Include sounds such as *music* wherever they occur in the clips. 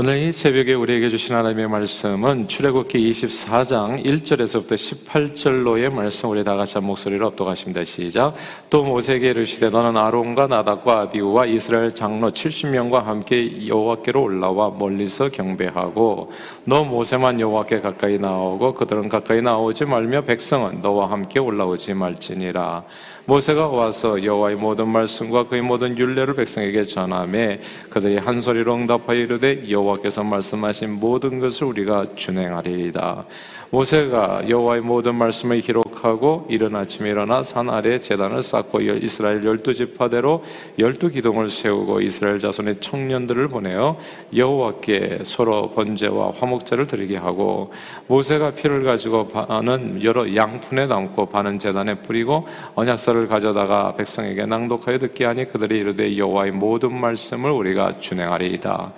오늘 이 새벽에 우리에게 주신 하나님의 말씀은 출애굽기 24장 1절에서부터 18절로의 말씀 우리 다 같이 한 목소리로 엎도가십니다. 시작. 또 모세에게 이르시되 너는 아론과 나답과 아비우와 이스라엘 장로 70명과 함께 여호와께로 올라와 멀리서 경배하고 너 모세만 여호와께 가까이 나오고 그들은 가까이 나오지 말며 백성은 너와 함께 올라오지 말지니라. 모세가 와서 여호와의 모든 말씀과 그의 모든 율례를 백성에게 전하매 그들이 한 소리로 응답하여 이르되 여호와께서 말씀하신 모든 것을 우리가 준행하리이다. 모세가 여호와의 모든 말씀을 기록하고 이른 아침에 일어나 산 아래 제단을 쌓고 이스라엘 열두 지파대로 열두 기둥을 세우고 이스라엘 자손의 청년들을 보내어 여호와께 서로 번제와 화목제를 드리게 하고 모세가 피를 가지고 반은 여러 양푼에 담고 반은 제단에 뿌리고 언약서를 가져다가 백성에게 낭독하여 듣게 하니 그들이 이르되 여호와의 모든 말씀을 우리가 준행하리이다.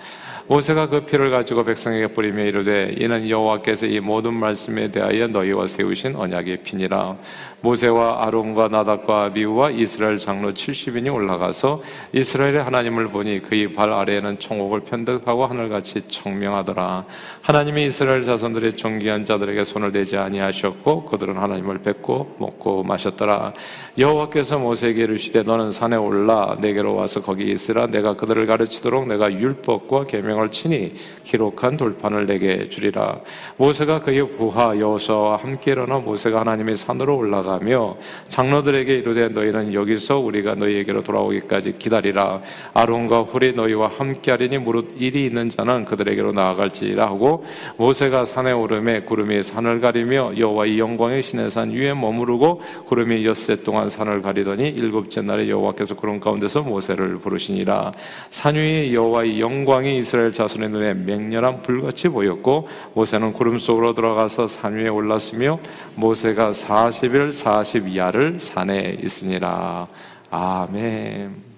모세가 그 피를 가지고 백성에게 뿌리며 이르되 이는 여호와께서 이 모든 말씀에 대하여 너희와 세우신 언약의 피니라 모세와 아론과 나답과 아비우와 이스라엘 장로 70인이 올라가서 이스라엘의 하나님을 보니 그의 발 아래에는 총옥을 편득하고 하늘같이 청명하더라. 하나님이 이스라엘 자손들의 존귀한 자들에게 손을 대지 아니하셨고 그들은 하나님을 뵙고 먹고 마셨더라. 여호와께서 모세에게 이르시되 너는 산에 올라 내게로 와서 거기 있으라. 내가 그들을 가르치도록 내가 율법과 계명을 치니 기록한 돌판을 내게 주리라. 모세가 그의 부하 여호수아와 함께 일어나 모세가 하나님의 산으로 올라가 나가며 장로들에게 이르되 너희는 여기서 우리가 너희에게로 돌아오기까지 기다리라. 아론과 홀이 너희와 함께하리니 무릇 일이 있는 자는 그들에게로 나아갈지라 하고 모세가 산에 오름에 구름이 산을 가리며 여호와의 영광의 신의 산 위에 머무르고 구름이 엿새 동안 산을 가리더니 일곱째 날에 여호와께서 구름 가운데서 모세를 부르시니라. 산 위에 여호와의 영광이 이스라엘 자손의 눈에 맹렬한 불같이 보였고 모세는 구름 속으로 들어가서 산 위에 올랐으며 모세가 40일 42야를 산에 있으니라. 아멘.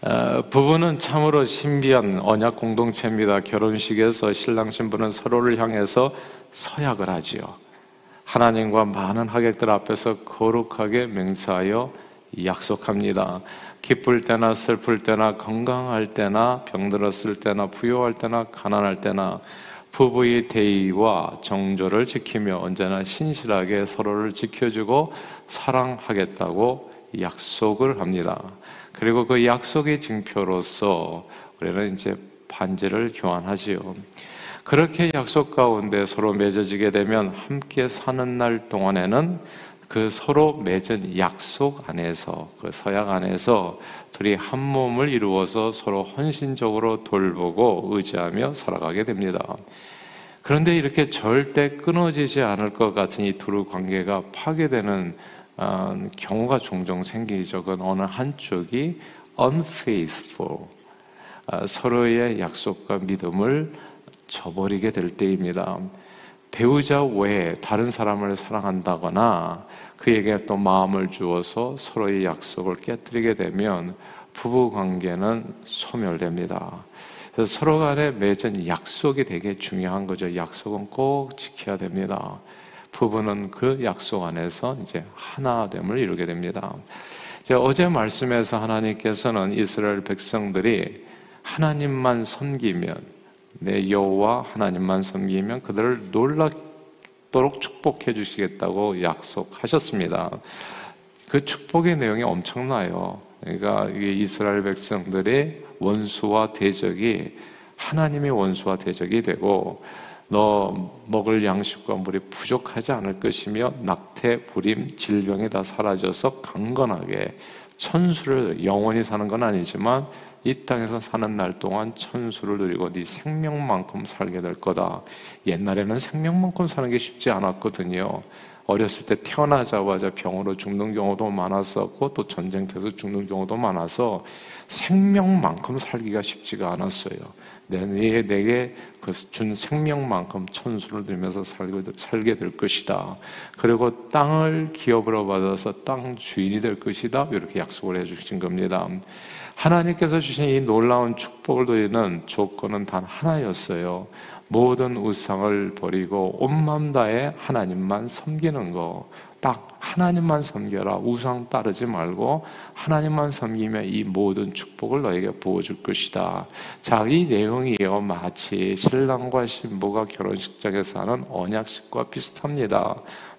어, 부부는 참으로 신비한 언약 공동체입니다. 결혼식에서 신랑 신부는 서로를 향해서 서약을 하지요. 하나님과 많은 하객들 앞에서 거룩하게 맹세하여 약속합니다. 기쁠 때나 슬플 때나 건강할 때나 병들었을 때나 부유할 때나 가난할 때나 부부의 대의와 정조를 지키며 언제나 신실하게 서로를 지켜주고 사랑하겠다고 약속을 합니다. 그리고 그 약속의 증표로서 우리는 이제 반지를 교환하지요. 그렇게 약속 가운데 서로 맺어지게 되면 함께 사는 날 동안에는 그 서로 맺은 약속 안에서 그 서약 안에서 둘이 한 몸을 이루어서 서로 헌신적으로 돌보고 의지하며 살아가게 됩니다. 그런데 이렇게 절대 끊어지지 않을 것 같은 이 둘의 관계가 파괴되는 어, 경우가 종종 생기죠. 그건 어느 한쪽이 unfaithful, 어, 서로의 약속과 믿음을 저버리게 될 때입니다. 배우자 외에 다른 사람을 사랑한다거나 그에게 또 마음을 주어서 서로의 약속을 깨뜨리게 되면 부부 관계는 소멸됩니다. 그래서 서로 간에 맺은 약속이 되게 중요한 거죠. 약속은 꼭 지켜야 됩니다. 부부는 그 약속 안에서 이제 하나됨을 이루게 됩니다. 이제 어제 말씀에서 하나님께서는 이스라엘 백성들이 하나님만 섬기면 내 여호와 하나님만 섬기면 그들을 놀랍도록 축복해 주시겠다고 약속하셨습니다. 그 축복의 내용이 엄청나요. 그러니까 이스라엘 백성들의 원수와 대적이 하나님의 원수와 대적이 되고 너 먹을 양식과 물이 부족하지 않을 것이며 낙태, 불임, 질병이 다 사라져서 강건하게 천수를 영원히 사는 건 아니지만 이 땅에서 사는 날 동안 천수를 누리고 네 생명만큼 살게 될 거다. 옛날에는 생명만큼 사는 게 쉽지 않았거든요. 어렸을 때 태어나자마자 병으로 죽는 경우도 많았었고 또 전쟁터에서 죽는 경우도 많아서 생명만큼 살기가 쉽지가 않았어요. 내, 내게 그 준 생명만큼 천수를 들면서 살게 될 것이다. 그리고 땅을 기업으로 받아서 땅 주인이 될 것이다. 이렇게 약속을 해주신 겁니다. 하나님께서 주신 이 놀라운 축복을 누리는 조건은 단 하나였어요. 모든 우상을 버리고 온맘 다해 하나님만 섬기는 거. 딱 하나님만 섬겨라. 우상 따르지 말고 하나님만 섬기면 이 모든 축복을 너에게 부어줄 것이다. 자, 이 내용이요. 마치 신랑과 신부가 결혼식장에서 하는 언약식과 비슷합니다.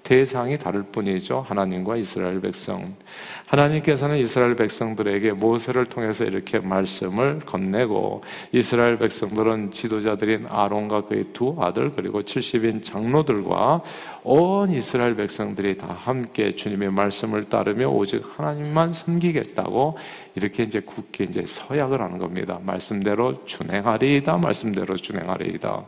대상이 다를 뿐이죠. 하나님과 이스라엘 백성. 하나님께서는 이스라엘 백성들에게 모세를 통해서 이렇게 말씀을 건네고 이스라엘 백성들은 지도자들인 아론과 그의 두 아들 그리고 70인 장로들과 온 이스라엘 백성들이 다 함께 주님의 말씀을 따르며 오직 하나님만 섬기겠다고 이렇게 이제 굳게 이제 서약을 하는 겁니다. 말씀대로 준행하리이다. 말씀대로 준행하리이다.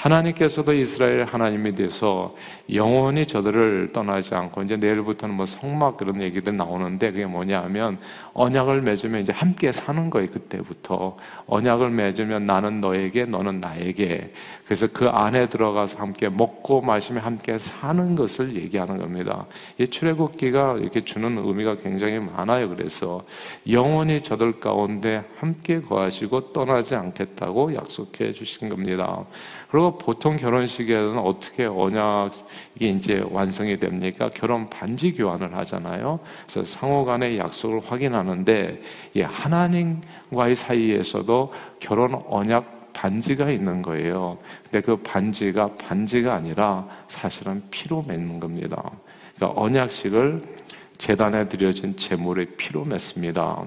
하나님께서도 이스라엘 하나님이 돼서 영원히 저들을 떠나지 않고 이제 내일부터는 뭐 성막 그런 얘기들 나오는데 그게 뭐냐 하면 언약을 맺으면 이제 함께 사는 거예요. 그때부터 언약을 맺으면 나는 너에게 너는 나에게 그래서 그 안에 들어가서 함께 먹고 마시며 함께 사는 것을 얘기하는 겁니다. 이 출애굽기가 이렇게 주는 의미가 굉장히 많아요. 그래서 영원히 저들 가운데 함께 거하시고 떠나지 않겠다고 약속해 주신 겁니다. 그리고 보통 결혼식에는 어떻게 언약이 이제 완성이 됩니까? 결혼 반지 교환을 하잖아요. 그래서 상호 간의 약속을 확인하는데 하나님과의 사이에서도 결혼 언약 반지가 있는 거예요. 근데 그 반지가 반지가 아니라 사실은 피로 맺는 겁니다. 그러니까 언약식을 재단에 드려진 제물의 피로 맺습니다.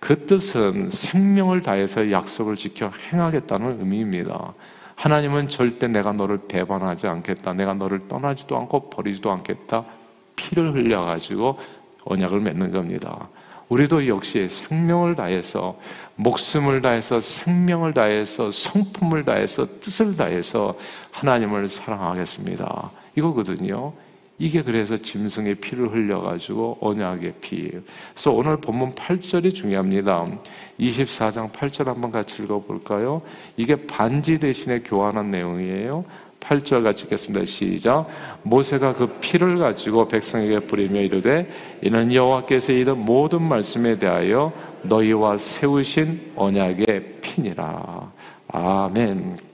그 뜻은 생명을 다해서 약속을 지켜 행하겠다는 의미입니다. 하나님은 절대 내가 너를 배반하지 않겠다. 내가 너를 떠나지도 않고 버리지도 않겠다. 피를 흘려가지고 언약을 맺는 겁니다. 우리도 역시 생명을 다해서, 목숨을 다해서, 생명을 다해서, 성품을 다해서, 뜻을 다해서 하나님을 사랑하겠습니다. 이거거든요. 이게 그래서 짐승의 피를 흘려가지고 언약의 피. 그래서 오늘 본문 8절이 중요합니다. 24장 8절 한번 같이 읽어볼까요? 이게 반지 대신에 교환한 내용이에요. 8절 같이 읽겠습니다. 시작. 모세가 그 피를 가지고 백성에게 뿌리며 이르되 이는 여호와께서 이른 모든 말씀에 대하여 너희와 세우신 언약의 피니라. 아멘.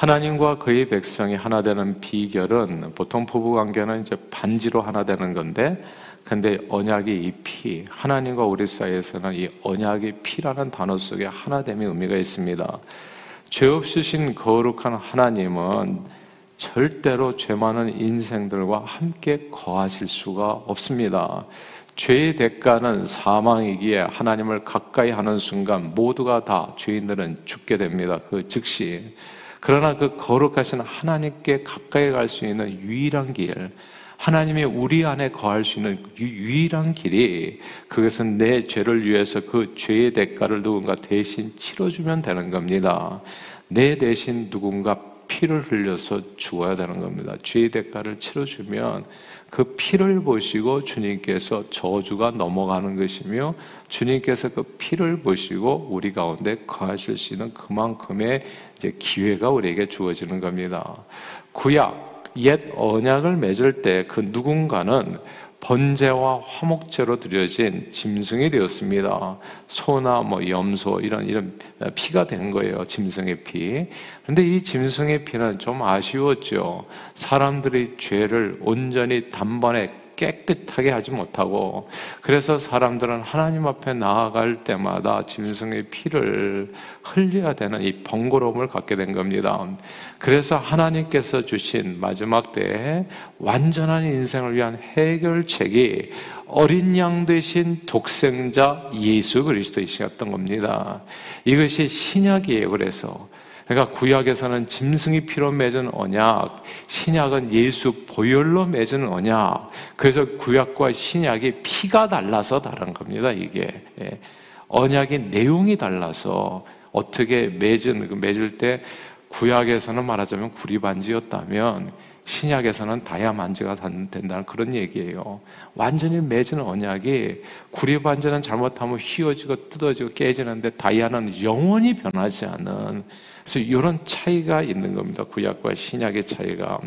하나님과 그의 백성이 하나 되는 비결은 보통 부부 관계는 이제 반지로 하나 되는 건데 근데 언약의 이 피, 하나님과 우리 사이에서는 이 언약의 피라는 단어 속에 하나됨의 의미가 있습니다. 죄 없으신 거룩한 하나님은 절대로 죄 많은 인생들과 함께 거하실 수가 없습니다. 죄의 대가는 사망이기에 하나님을 가까이 하는 순간 모두가 다 죄인들은 죽게 됩니다. 그 즉시. 그러나 그 거룩하신 하나님께 가까이 갈 수 있는 유일한 길, 하나님이 우리 안에 거할 수 있는 유일한 길이 그것은 내 죄를 위해서 그 죄의 대가를 누군가 대신 치러주면 되는 겁니다. 내 대신 누군가 피를 흘려서 죽어야 되는 겁니다. 죄의 대가를 치러주면 그 피를 보시고 주님께서 저주가 넘어가는 것이며 주님께서 그 피를 보시고 우리 가운데 거하실 수 있는 그만큼의 이제 기회가 우리에게 주어지는 겁니다. 구약, 옛 언약을 맺을 때 그 누군가는 번제와 화목제로 드려진 짐승이 되었습니다. 소나 뭐 염소 이런 이런 피가 된 거예요. 짐승의 피. 근데 이 짐승의 피는 좀 아쉬웠죠. 사람들이 죄를 온전히 단번에 깨끗하게 하지 못하고 그래서 사람들은 하나님 앞에 나아갈 때마다 짐승의 피를 흘려야 되는 이 번거로움을 갖게 된 겁니다. 그래서 하나님께서 주신 마지막 때에 완전한 인생을 위한 해결책이 어린 양 대신 독생자 예수 그리스도이셨던 겁니다. 이것이 신약이에요. 그래서 그러니까 구약에서는 짐승이 피로 맺은 언약, 신약은 예수 보혈로 맺은 언약. 그래서 구약과 신약이 피가 달라서 다른 겁니다. 이게 예. 언약의 내용이 달라서 어떻게 맺은 그 맺을 때 구약에서는 말하자면 구리반지였다면 신약에서는 다이아만지가 된다는 그런 얘기예요. 완전히 맺은 언약이 구리반지는 잘못하면 휘어지고 뜯어지고 깨지는데 다이아는 영원히 변하지 않은 그래서 이런 차이가 있는 겁니다. 구약과 신약의 차이가.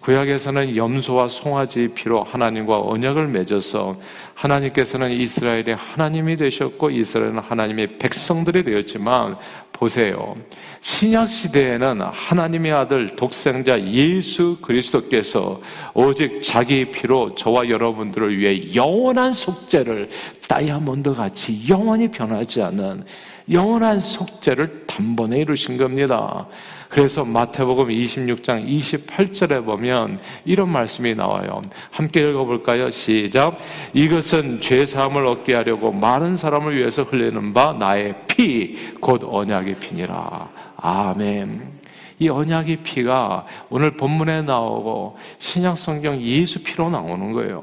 구약에서는 염소와 송아지 피로 하나님과 언약을 맺어서 하나님께서는 이스라엘의 하나님이 되셨고 이스라엘은 하나님의 백성들이 되었지만 보세요. 신약 시대에는 하나님의 아들 독생자 예수 그리스도께서 오직 자기 피로 저와 여러분들을 위해 영원한 속죄를 다이아몬드 같이 영원히 변하지 않는 영원한 속죄를 단번에 이루신 겁니다. 그래서 마태복음 26장 28절에 보면 이런 말씀이 나와요. 함께 읽어볼까요? 시작. 이것은 죄사함을 얻게 하려고 많은 사람을 위해서 흘리는 바 나의 피, 곧 언약의 피니라. 아멘. 이 언약의 피가 오늘 본문에 나오고 신약 성경 예수 피로 나오는 거예요.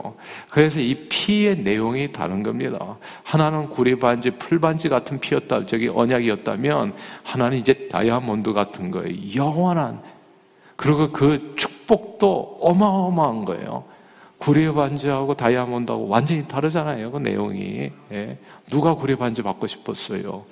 그래서 이 피의 내용이 다른 겁니다. 하나는 구리 반지, 풀 반지 같은 피였다. 저기 언약이었다면 하나는 이제 다이아몬드 같은 거예요. 영원한 그리고 그 축복도 어마어마한 거예요. 구리 반지하고 다이아몬드하고 완전히 다르잖아요. 그 내용이. 예. 누가 구리 반지 받고 싶었어요?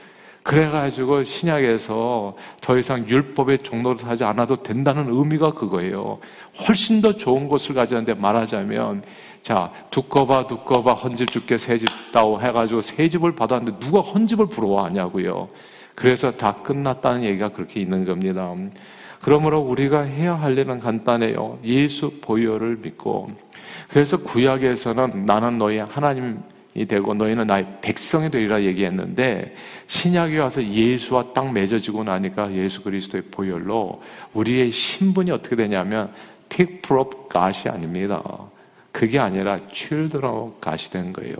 그래가지고 신약에서 더 이상 율법의 종로를 하지 않아도 된다는 의미가 그거예요. 훨씬 더 좋은 것을 가졌는데 말하자면, 자, 두꺼봐, 두꺼봐, 헌집 줄게, 새집 다오 해가지고 새집을 받았는데 누가 헌집을 부러워하냐고요. 그래서 다 끝났다는 얘기가 그렇게 있는 겁니다. 그러므로 우리가 해야 할 일은 간단해요. 예수 보혈을 믿고. 그래서 구약에서는 나는 너희 하나님 이 되고 너희는 나의 백성이 되리라 얘기했는데 신약이 와서 예수와 딱 맺어지고 나니까 예수 그리스도의 보혈로 우리의 신분이 어떻게 되냐면 people of God이 아닙니다. 그게 아니라 children of God이 된 거예요.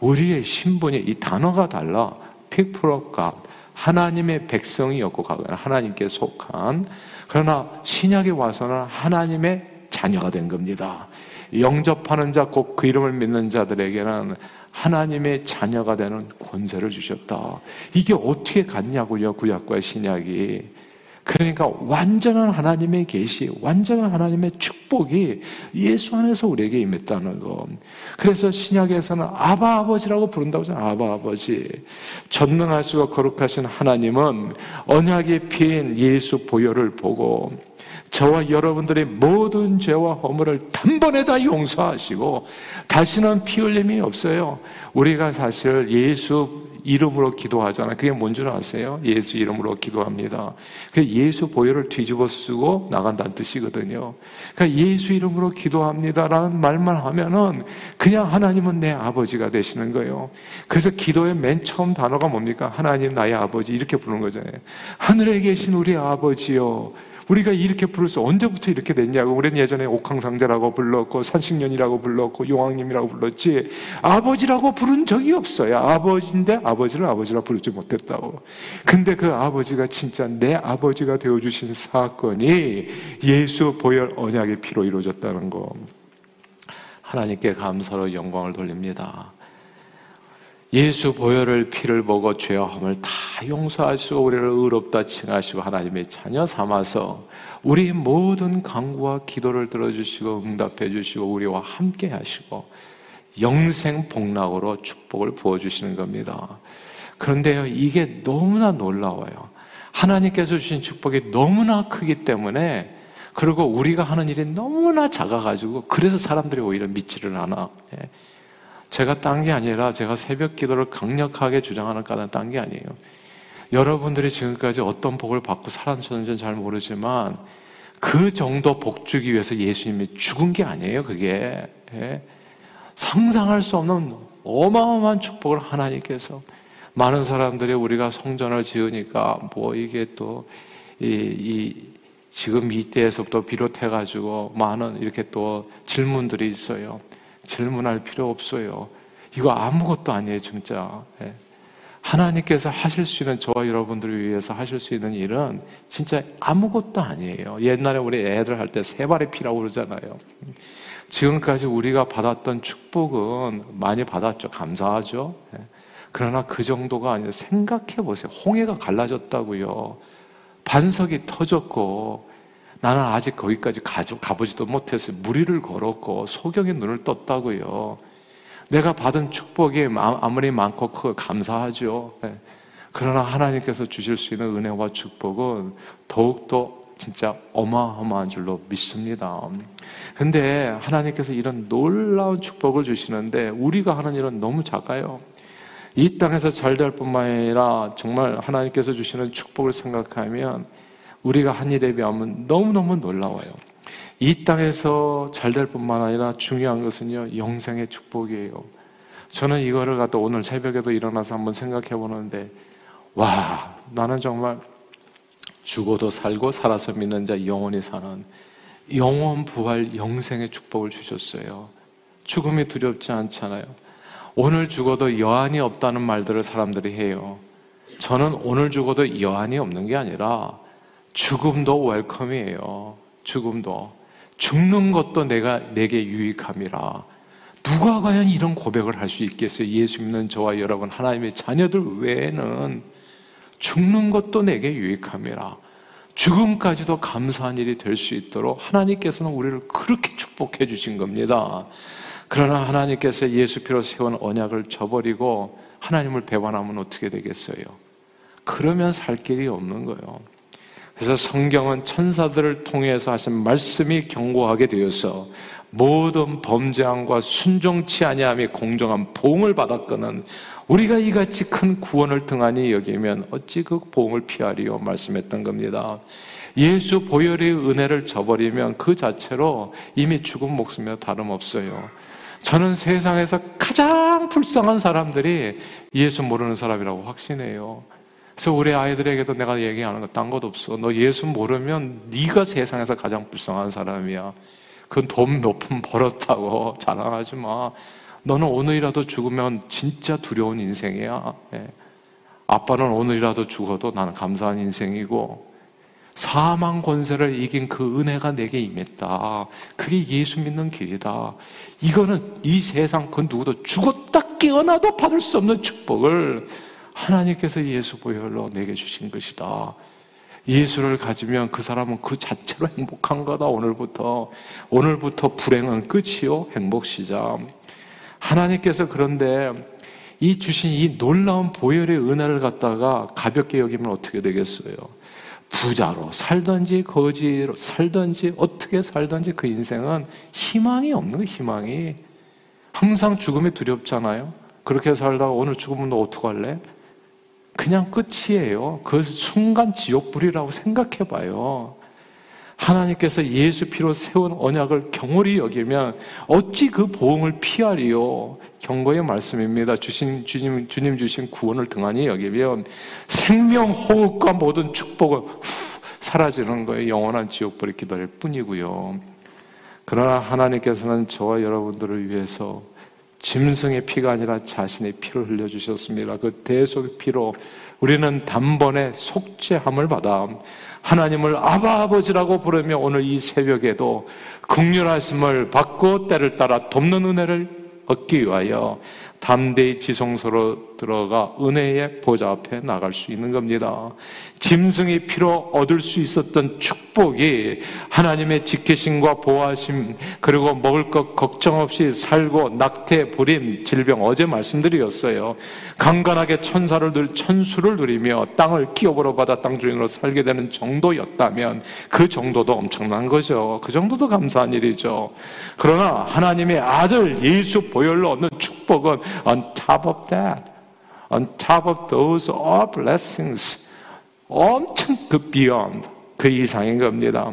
우리의 신분이 이 단어가 달라. people of God. 하나님의 백성이었고 하나님께 속한 그러나 신약에 와서는 하나님의 자녀가 된 겁니다. 영접하는 자, 꼭그 이름을 믿는 자들에게는 하나님의 자녀가 되는 권세를 주셨다. 이게 어떻게 갔냐고요, 구약과 신약이. 그러니까 완전한 하나님의 계시, 완전한 하나님의 축복이 예수 안에서 우리에게 임했다는 거. 그래서 신약에서는 아바 아버지라고 부른다고 하잖아요. 아바 아버지. 전능하시고 거룩하신 하나님은 언약의 피인 예수 보혈을 보고 저와 여러분들의 모든 죄와 허물을 단번에 다 용서하시고 다시는 피 흘림이 없어요. 우리가 사실 예수 이름으로 기도하잖아요. 그게 뭔 줄 아세요? 예수 이름으로 기도합니다. 그 예수 보혈을 뒤집어 쓰고 나간다는 뜻이거든요. 그러니까 예수 이름으로 기도합니다라는 말만 하면은 그냥 하나님은 내 아버지가 되시는 거예요. 그래서 기도의 맨 처음 단어가 뭡니까? 하나님 나의 아버지 이렇게 부르는 거잖아요. 하늘에 계신 우리 아버지요. 우리가 이렇게 부를 수 언제부터 이렇게 됐냐고. 우리는 예전에 옥황상제라고 불렀고 산식년이라고 불렀고 용왕님이라고 불렀지. 아버지라고 부른 적이 없어요. 아버지인데 아버지를 아버지라 부르지 못했다고. 근데 그 아버지가 진짜 내 아버지가 되어주신 사건이 예수 보혈 언약의 피로 이루어졌다는 거. 하나님께 감사로 영광을 돌립니다 예수 보혈을 피를 먹어 죄함을 다 용서하시고 우리를 의롭다 칭하시고 하나님의 자녀 삼아서 우리 모든 강구와 기도를 들어주시고 응답해 주시고 우리와 함께 하시고 영생 복락으로 축복을 부어 주시는 겁니다. 그런데요, 이게 너무나 놀라워요. 하나님께서 주신 축복이 너무나 크기 때문에 그리고 우리가 하는 일이 너무나 작아가지고 그래서 사람들이 오히려 믿지를 않아. 예. 제가 딴 게 아니라 제가 새벽 기도를 강력하게 주장하는 까는 딴게 아니에요. 여러분들이 지금까지 어떤 복을 받고 살았는지는 잘 모르지만 그 정도 복 주기 위해서 예수님이 죽은 게 아니에요, 그게. 예? 상상할 수 없는 어마어마한 축복을 하나님께서 많은 사람들이 우리가 성전을 지으니까 뭐 이게 또 이, 이 지금 이때에서부터 비롯해가지고 많은 이렇게 또 질문들이 있어요. 질문할 필요 없어요. 이거 아무것도 아니에요, 진짜. 예. 하나님께서 하실 수 있는 저와 여러분들을 위해서 하실 수 있는 일은 진짜 아무것도 아니에요. 옛날에 우리 애들 할 때 세 발의 피라고 그러잖아요. 지금까지 우리가 받았던 축복은 많이 받았죠. 감사하죠. 예. 그러나 그 정도가 아니라 생각해 보세요. 홍해가 갈라졌다고요. 반석이 터졌고 나는 아직 거기까지 가보지도 못했어요. 무리를 걸었고 소경의 눈을 떴다고요. 내가 받은 축복이 아무리 많고 크고 감사하죠. 네. 그러나 하나님께서 주실 수 있는 은혜와 축복은 더욱더 진짜 어마어마한 줄로 믿습니다. 근데 하나님께서 이런 놀라운 축복을 주시는데 우리가 하는 일은 너무 작아요. 이 땅에서 잘 될 뿐만 아니라 정말 하나님께서 주시는 축복을 생각하면 우리가 한 일에 비하면 너무너무 놀라워요. 이 땅에서 잘 될 뿐만 아니라 중요한 것은요, 영생의 축복이에요. 저는 이거를 갖다 오늘 새벽에도 일어나서 한번 생각해 보는데, 와, 나는 정말 죽어도 살고 살아서 믿는 자 영원히 사는 영원 부활 영생의 축복을 주셨어요. 죽음이 두렵지 않잖아요. 오늘 죽어도 여한이 없다는 말들을 사람들이 해요. 저는 오늘 죽어도 여한이 없는 게 아니라 죽음도 웰컴이에요. 죽음도. 죽는 것도 내가 내게 유익함이라. 누가 과연 이런 고백을 할 수 있겠어요? 예수 믿는 저와 여러분 하나님의 자녀들 외에는 죽는 것도 내게 유익함이라. 죽음까지도 감사한 일이 될 수 있도록 하나님께서는 우리를 그렇게 축복해 주신 겁니다. 그러나 하나님께서 예수 피로 세운 언약을 저버리고 하나님을 배반하면 어떻게 되겠어요? 그러면 살 길이 없는 거예요. 그래서 성경은 천사들을 통해서 하신 말씀이 경고하게 되어서 모든 범죄함과 순종치 아니함이 공정한 보응을 받았거는 우리가 이같이 큰 구원을 등한히 여기면 어찌 그 보응을 피하리요 말씀했던 겁니다. 예수 보혈의 은혜를 저버리면 그 자체로 이미 죽은 목숨이와 다름없어요. 저는 세상에서 가장 불쌍한 사람들이 예수 모르는 사람이라고 확신해요. 그래서 우리 아이들에게도 내가 얘기하는 거딴 것도 없어. 너 예수 모르면 네가 세상에서 가장 불쌍한 사람이야. 그건 돈몇 푼 벌었다고 *laughs* 자랑하지 마. 너는 오늘이라도 죽으면 진짜 두려운 인생이야. 예. 아빠는 오늘이라도 죽어도 나는 감사한 인생이고 사망 권세를 이긴 그 은혜가 내게 임했다. 그게 예수 믿는 길이다. 이거는 이 세상 그 누구도 죽었다 깨어나도 받을 수 없는 축복을 하나님께서 예수 보혈로 내게 주신 것이다. 예수를 가지면 그 사람은 그 자체로 행복한 거다. 오늘부터 오늘부터 불행은 끝이요 행복 시작. 하나님께서 그런데 이 주신 이 놀라운 보혈의 은혜를 갖다가 가볍게 여기면 어떻게 되겠어요? 부자로 살든지 거지로 살든지 어떻게 살든지 그 인생은 희망이 없는 거예요, 희망이. 항상 죽음이 두렵잖아요. 그렇게 살다가 오늘 죽으면 너 어떡할래? 그냥 끝이에요. 그 순간 지옥불이라고 생각해 봐요. 하나님께서 예수 피로 세운 언약을 경홀히 여기면 어찌 그 보응을 피하리요? 경고의 말씀입니다. 주신 주님 주님 주신 구원을 등한히 여기면 생명 호흡과 모든 축복은 후, 사라지는 거예요. 영원한 지옥불이 기다릴 뿐이고요. 그러나 하나님께서는 저와 여러분들을 위해서 짐승의 피가 아니라 자신의 피를 흘려 주셨습니다. 그 대속의 피로 우리는 단번에 속죄함을 받아 하나님을 아바 아버지라고 부르며 오늘 이 새벽에도 극률하심을 받고 때를 따라 돕는 은혜를 얻기 위하여 담대히 지성소로 들어가 은혜의 보좌 앞에 나갈 수 있는 겁니다. 짐승이 피로 얻을 수 있었던 축복이 하나님의 지키심과 보호하심 그리고 먹을 것 걱정 없이 살고 낙태, 불임, 질병 어제 말씀드렸어요. 강간하게 천사를 늘 천수를 누리며 땅을 기업으로 받아 땅 주인으로 살게 되는 정도였다면 그 정도도 엄청난 거죠. 그 정도도 감사한 일이죠. 그러나 하나님의 아들 예수 보혈로 얻는 축복은 on top of that, on top of those all blessings, 엄청 그 beyond, 그 이상인 겁니다.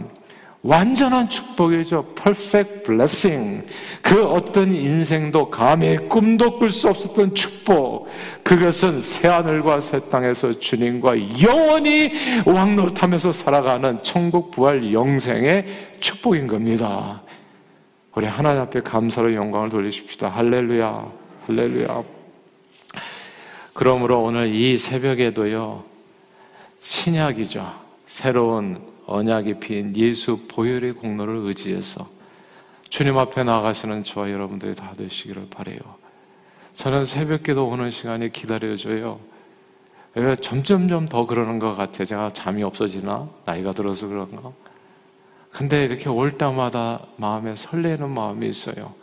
완전한 축복이죠. perfect blessing. 그 어떤 인생도 감히 꿈도 꿀 수 없었던 축복. 그것은 새하늘과 새 땅에서 주님과 영원히 왕노릇하면서 살아가는 천국 부활 영생의 축복인 겁니다. 우리 하나님 앞에 감사로 영광을 돌리십시다. 할렐루야. 할렐루야. 그러므로 오늘 이 새벽에도요, 신약이죠. 새로운 언약이 핀 예수 보혈의 공로를 의지해서 주님 앞에 나가시는 저와 여러분들이 다 되시기를 바래요. 저는 새벽기도 오는 시간이 기다려져요. 왜 점점점 더 그러는 것 같아요. 제가 잠이 없어지나? 나이가 들어서 그런가? 근데 이렇게 올 때마다 마음에 설레는 마음이 있어요.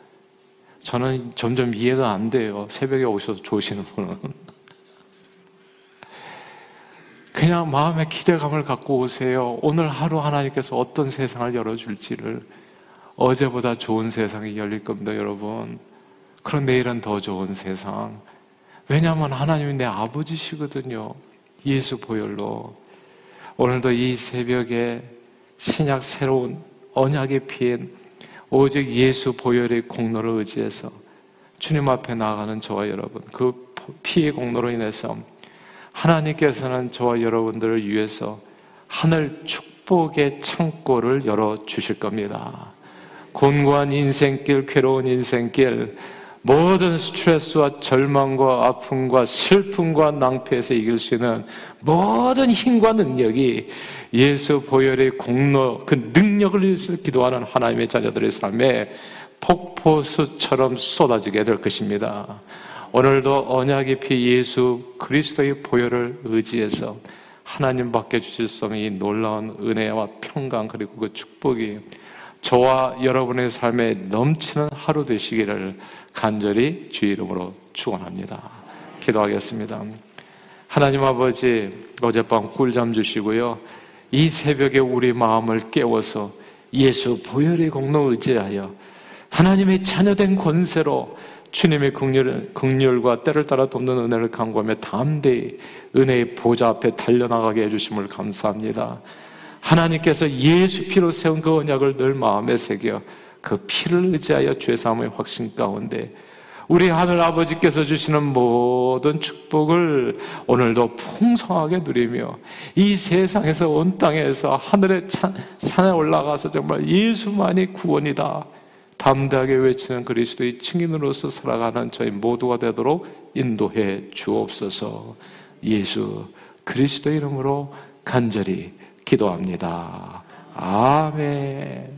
저는 점점 이해가 안 돼요. 새벽에 오셔서 조시는 분은. *laughs* 그냥 마음의 기대감을 갖고 오세요. 오늘 하루 하나님께서 어떤 세상을 열어줄지를 어제보다 좋은 세상이 열릴 겁니다, 여러분. 그런 내일은 더 좋은 세상. 왜냐하면 하나님이 내 아버지시거든요. 예수 보혈로. 오늘도 이 새벽에 신약 새로운 언약의 피인 오직 예수 보혈의 공로를 의지해서 주님 앞에 나아가는 저와 여러분, 그 피의 공로로 인해서 하나님께서는 저와 여러분들을 위해서 하늘 축복의 창고를 열어 주실 겁니다. 곤고한 인생길, 괴로운 인생길, 모든 스트레스와 절망과 아픔과 슬픔과 낭패에서 이길 수 있는 모든 힘과 능력이 예수 보혈의 공로, 그 능력을 위해서 기도하는 하나님의 자녀들의 삶에 폭포수처럼 쏟아지게 될 것입니다. 오늘도 언약의 피 예수 그리스도의 보혈을 의지해서 하나님 밖에 주실 수 없는 이 놀라운 은혜와 평강 그리고 그 축복이 저와 여러분의 삶에 넘치는 하루 되시기를 간절히 주의 이름으로 축원합니다. 기도하겠습니다. 하나님 아버지 어젯밤 꿀잠 주시고요. 이 새벽에 우리 마음을 깨워서 예수 보혈의 공로 의지하여 하나님의 자녀된 권세로 주님의 극렬, 극렬과 때를 따라 돕는 은혜를 강구하며 담대히 은혜의 보좌 앞에 달려나가게 해주심을 감사합니다. 하나님께서 예수 피로 세운 그 언약을 늘 마음에 새겨 그 피를 의지하여 죄사함의 확신 가운데 우리 하늘 아버지께서 주시는 모든 축복을 오늘도 풍성하게 누리며 이 세상에서 온 땅에서 하늘의 산에 올라가서 정말 예수만이 구원이다. 담대하게 외치는 그리스도의 증인으로서 살아가는 저희 모두가 되도록 인도해 주옵소서 예수 그리스도 이름으로 간절히 기도합니다. 아멘.